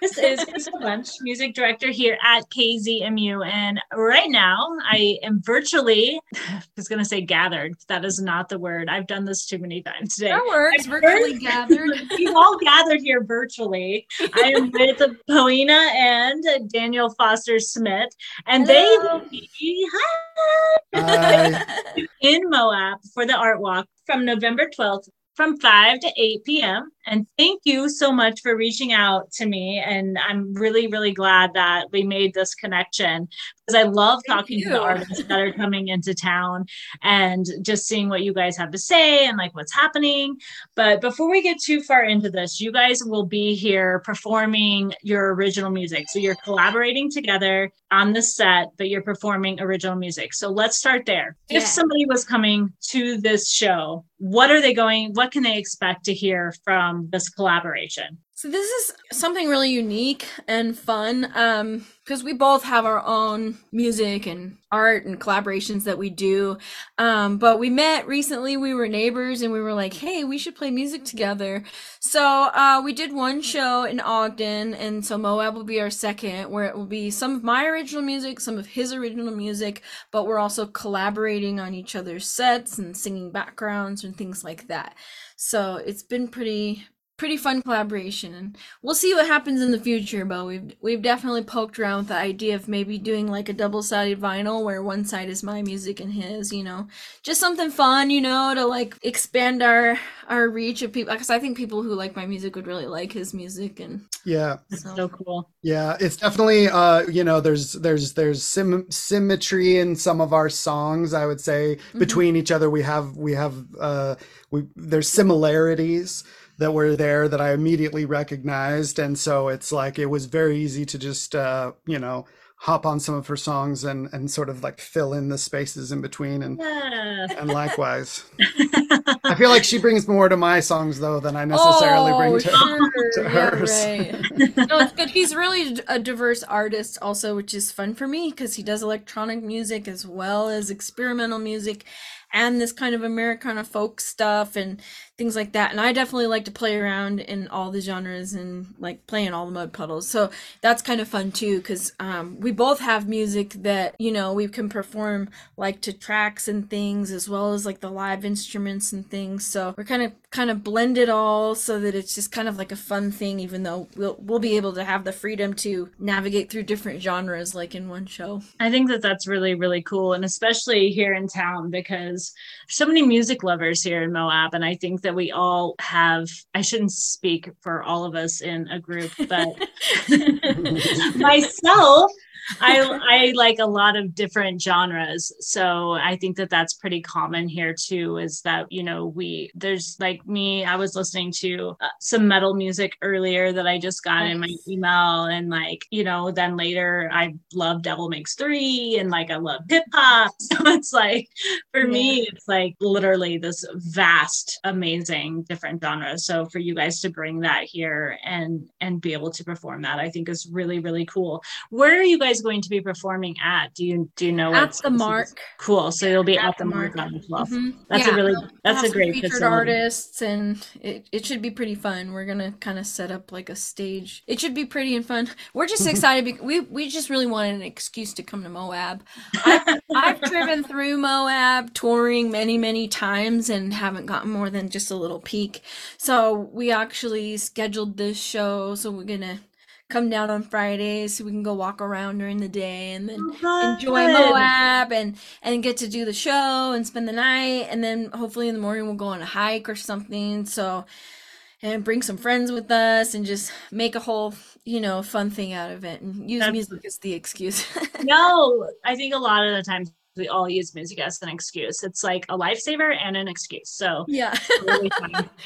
This is Crystal Bunch, music director here at KZMU. And right now I am virtually, I was going to say gathered. That is not the word. I've done this too many times today. That works, I've virtually heard- gathered. We've all gathered here virtually. I am with Poena and Daniel Foster Smith, and Hello. they will be hi, in Moab for the art walk from November 12th from 5 to 8 p.m. And thank you so much for reaching out to me. And I'm really, really glad that we made this connection because I love Thank talking to the artists that are coming into town and just seeing what you guys have to say and like what's happening. But before we get too far into this, you guys will be here performing your original music. So you're collaborating together on the set, but you're performing original music. So let's start there. If somebody was coming to this show, what are they going, what can they expect to hear from this collaboration? So this is something really unique and fun um because we both have our own music and art and collaborations that we do. Um but we met recently, we were neighbors and we were like, "Hey, we should play music together." So, uh we did one show in Ogden and so Moab will be our second where it will be some of my original music, some of his original music, but we're also collaborating on each other's sets and singing backgrounds and things like that. So, it's been pretty pretty fun collaboration and we'll see what happens in the future but we've we've definitely poked around with the idea of maybe doing like a double-sided vinyl where one side is my music and his you know just something fun you know to like expand our our reach of people because i think people who like my music would really like his music and yeah, so, So cool. yeah, it's definitely uh, you know, there's there's there's sim- symmetry in some of our songs. I would say Mm-hmm. between each other, we have we have uh, we there's similarities that were there that I immediately recognized, and so it's like it was very easy to just uh, you know hop on some of her songs and and sort of like fill in the spaces in between and Yeah. and likewise. I feel like she brings more to my songs though than I necessarily oh, bring to, sure. to yeah, hers. right. no, it's good. He's really a diverse artist, also, which is fun for me because he does electronic music as well as experimental music and this kind of Americana folk stuff and things like that. And I definitely like to play around in all the genres and like play in all the mud puddles. So that's kind of fun too because um, we both have music that, you know, we can perform like to tracks and things as well as like the live instruments and things. So we're kind of kind of blend it all so that it's just kind of like a fun thing even though we'll we'll be able to have the freedom to navigate through different genres like in one show. I think that that's really, really cool. And especially here in town because so many music lovers here in Moab. And I think that we all have, I shouldn't speak for all of us in a group, but myself, I, I like a lot of different genres. So I think that that's pretty common here too, is that, you know, we, there's like me, I was listening to uh, some metal music earlier that I just got in my email. And like, you know, then later I love Devil Makes Three and like I love hip hop. So it's like, for me, it's like literally this vast, amazing different genres. So for you guys to bring that here and, and be able to perform that, I think is really, really cool. Where are you guys going to be performing at? Do you do you know At the mark. Cool. So you'll be At at, the mark, Mark. on the 12th. Mhm. That's Yeah, a really that's a great featured facility. artists and it, it should be pretty fun. We're gonna kind of set up like a stage. It should be pretty and fun. We're just excited because we we just really wanted an excuse to come to Moab. I've, I've driven through Moab touring many many times and haven't gotten more than just a little peek. So we actually scheduled this show. So we're gonna come down on Fridays so we can go walk around during the day and then enjoy Good. Moab and and get to do the show and spend the night. And then hopefully in the morning we'll go on a hike or something. So and bring some friends with us and just make a whole you know fun thing out of it and use That's- music as the excuse. No, I think a lot of the times we all use music as an excuse. It's like a lifesaver and an excuse. So yeah it's really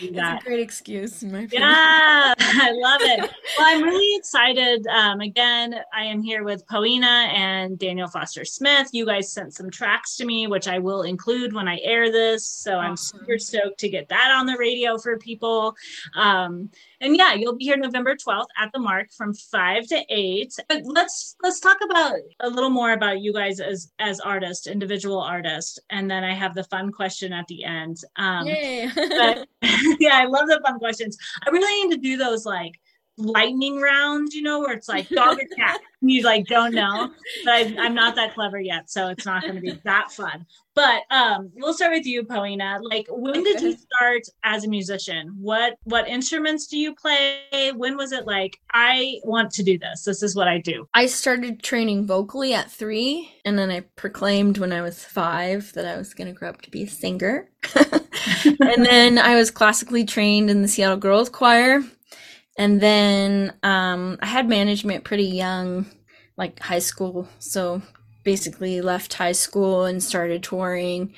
it's a great excuse my Yeah, I love it. Well, I'm really excited. Um, again, I am here with Poena and Daniel Foster Smith. You guys sent some tracks to me, which I will include when I air this. So I'm super stoked to get that on the radio for people. Um, and yeah, you'll be here November 12th at the mark from five to eight. But let's let's talk about a little more about you guys as as artists, individual artists, and then I have the fun question at the end. Um, but yeah, I love the fun questions. I really need to do those like lightning round, you know, where it's like dog or cat. you like don't know. But I, I'm not that clever yet, so it's not going to be that fun. But um, we'll start with you, Poena. Like, when did you start as a musician? What what instruments do you play? When was it like I want to do this? This is what I do. I started training vocally at three, and then I proclaimed when I was five that I was going to grow up to be a singer. and then I was classically trained in the Seattle Girls Choir. And then um, I had management pretty young, like high school. So basically left high school and started touring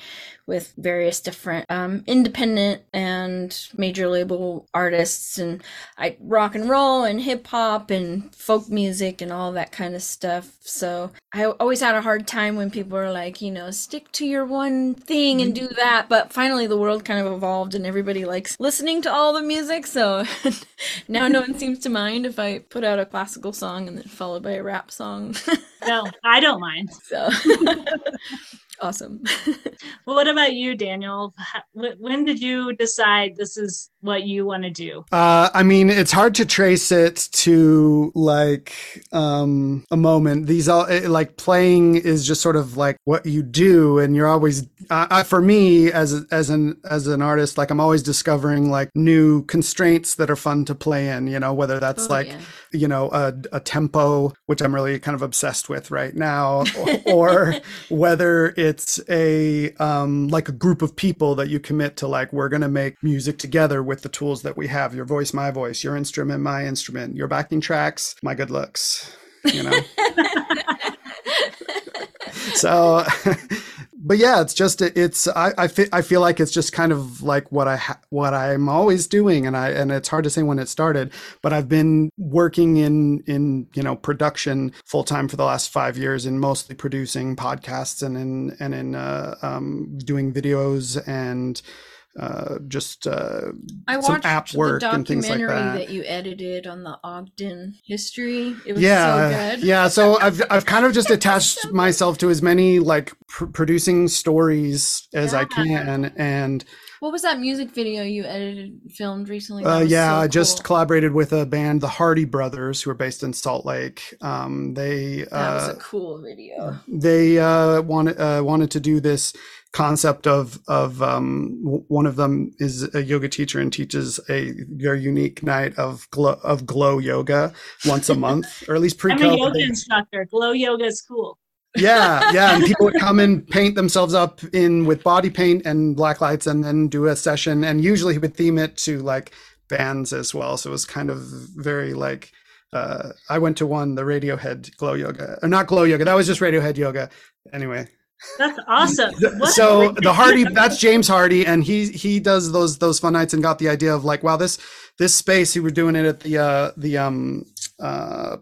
with various different um, independent and major label artists and I rock and roll and hip hop and folk music and all that kind of stuff. So I always had a hard time when people are like, you know, stick to your one thing and do that. But finally, the world kind of evolved and everybody likes listening to all the music. So now no one seems to mind if I put out a classical song and then followed by a rap song. no, I don't mind. So awesome. well, what about you, Daniel? When did you decide this is what you want to do? Uh, I mean, it's hard to trace it to like um, a moment. These all like playing is just sort of like what you do, and you're always. Uh, for me, as as an as an artist, like I'm always discovering like new constraints that are fun to play in. You know, whether that's oh, like. Yeah you know a, a tempo which i'm really kind of obsessed with right now or, or whether it's a um, like a group of people that you commit to like we're going to make music together with the tools that we have your voice my voice your instrument my instrument your backing tracks my good looks you know? So but yeah, it's just it's I I feel, I feel like it's just kind of like what I ha- what I'm always doing, and I and it's hard to say when it started, but I've been working in in you know production full time for the last five years, and mostly producing podcasts and in and in uh, um, doing videos and uh, just uh, I watched app work and things like that. that you edited on the Ogden history. It was yeah, so good. Yeah, so I've I've kind of just attached myself to as many like pr- producing stories as yeah. I can, and what was that music video you edited, filmed recently? Uh, yeah, so I just collaborated with a band, the Hardy Brothers, who are based in Salt Lake. Um, they that uh, was a cool video. They uh, wanted uh, wanted to do this concept of of um, one of them is a yoga teacher and teaches a very unique night of glow of glow yoga once a month, or at least pre. I'm a yoga instructor. Glow yoga is cool. Yeah, yeah, and people would come and paint themselves up in with body paint and black lights, and then do a session. And usually he would theme it to like bands as well. So it was kind of very like uh, I went to one, the Radiohead glow yoga, or not glow yoga. That was just Radiohead yoga. Anyway, that's awesome. What? So the Hardy, that's James Hardy, and he he does those those fun nights and got the idea of like, wow, this this space. He was doing it at the uh the um uh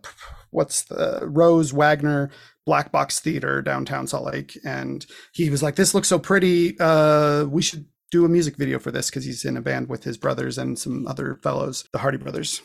what's the Rose Wagner Black Box Theater downtown Salt Lake, and he was like, this looks so pretty. Uh, we should do a music video for this because he's in a band with his brothers and some other fellows, the Hardy brothers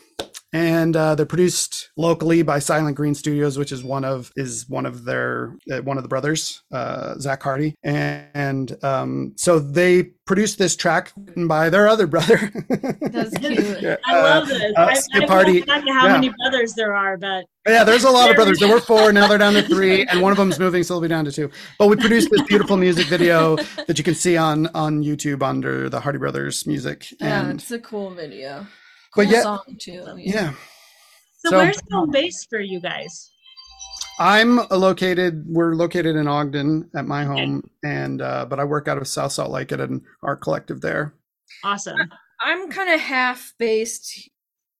and uh, they're produced locally by Silent Green Studios, which is one of is one of their uh, one of the brothers, uh, Zach Hardy, and, and um, so they produced this track written by their other brother. That's cute. I love it. Uh, I, I Party. how yeah. many brothers there are, but yeah, there's a lot of brothers. There were four, now they're down to three, and one of them's moving, so they'll be down to two. But we produced this beautiful music video that you can see on on YouTube under the Hardy Brothers music. And, yeah, it's a cool video cool but yeah, song too. Yeah. So, so where's home base for you guys? I'm located. We're located in Ogden at my home, okay. and uh, but I work out of South Salt Lake at an art collective there. Awesome. I'm kind of half based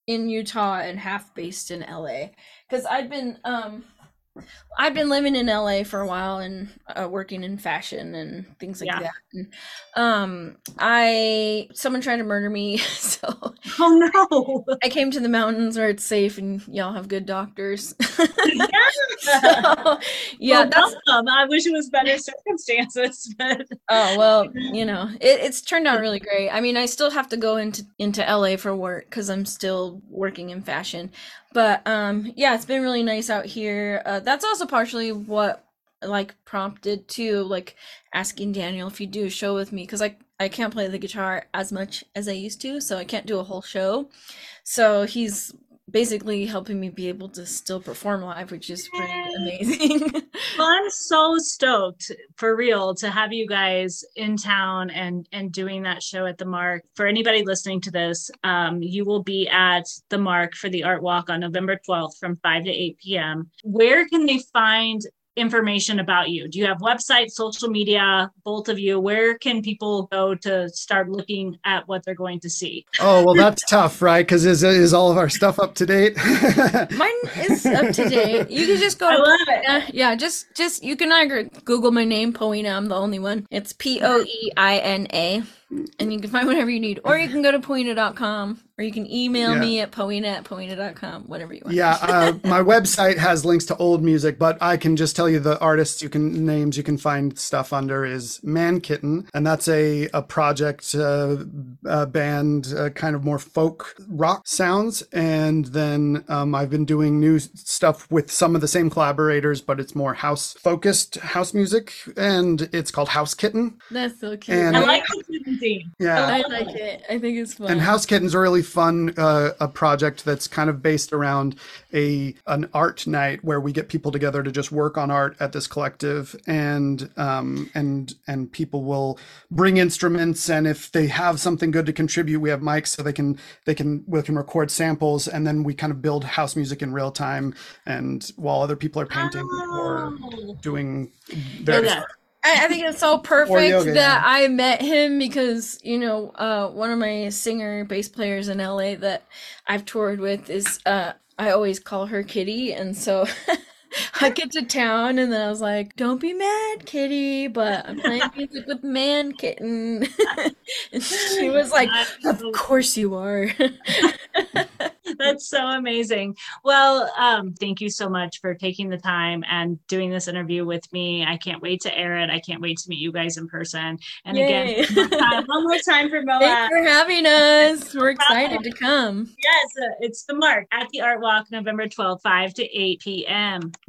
in Utah and half based in LA because I've been um I've been living in LA for a while and uh, working in fashion and things like yeah. that. And, um, I someone tried to murder me, so oh no! I came to the mountains where it's safe and y'all have good doctors. yeah, so, yeah. Well, welcome. I wish it was better circumstances, but oh well, you know, it, it's turned out really great. I mean, I still have to go into into LA for work because I'm still working in fashion, but um yeah it's been really nice out here. Uh, that's also partially what like prompted to like asking daniel if you do a show with me because i i can't play the guitar as much as i used to so i can't do a whole show. So he's basically helping me be able to still perform live, which is pretty amazing. well, I'm so stoked for real to have you guys in town and and doing that show at the Mark. For anybody listening to this, um, you will be at the Mark for the Art Walk on November 12th from 5 to 8 p.m. Where can they find information about you? Do you have website, social media, both of you? Where can people go to start looking at what they're going to see? Oh, well, that's tough, right? Because is, is all of our stuff up to date? Mine is up to date. You can just go. I love it. Uh, yeah, just just you can either Google my name, Poina. I'm the only one. It's P O E I N A and you can find whatever you need. Or you can go to poina.com or you can email yeah. me at poina at poina.com whatever you want. Yeah uh, my website has links to old music but i can just tell you the artists you can names you can find stuff under is man kitten and that's a, a project uh, a band uh, kind of more folk rock sounds and then um, i've been doing new stuff with some of the same collaborators but it's more house focused house music and it's called house kitten. That's so cute. And i like the yeah, I like it. I think it's fun. And House Kitten's a really fun uh, a project that's kind of based around a an art night where we get people together to just work on art at this collective, and um, and and people will bring instruments, and if they have something good to contribute, we have mics so they can they can we can record samples, and then we kind of build house music in real time, and while other people are painting oh. or doing various. Yeah. I, I think it's so perfect yoga, that yeah. I met him because you know uh, one of my singer bass players in LA that I've toured with is uh, I always call her Kitty, and so. I get to town and then I was like, "Don't be mad, Kitty," but I'm playing music with Man Kitten. and she was like, "Of course you are." That's so amazing. Well, um, thank you so much for taking the time and doing this interview with me. I can't wait to air it. I can't wait to meet you guys in person. And Yay. again, one more, time, one more time for Moab. Thanks for having us. We're excited to come. Yes, uh, it's the mark at the Art Walk, November 12th, 5 to 8 p.m.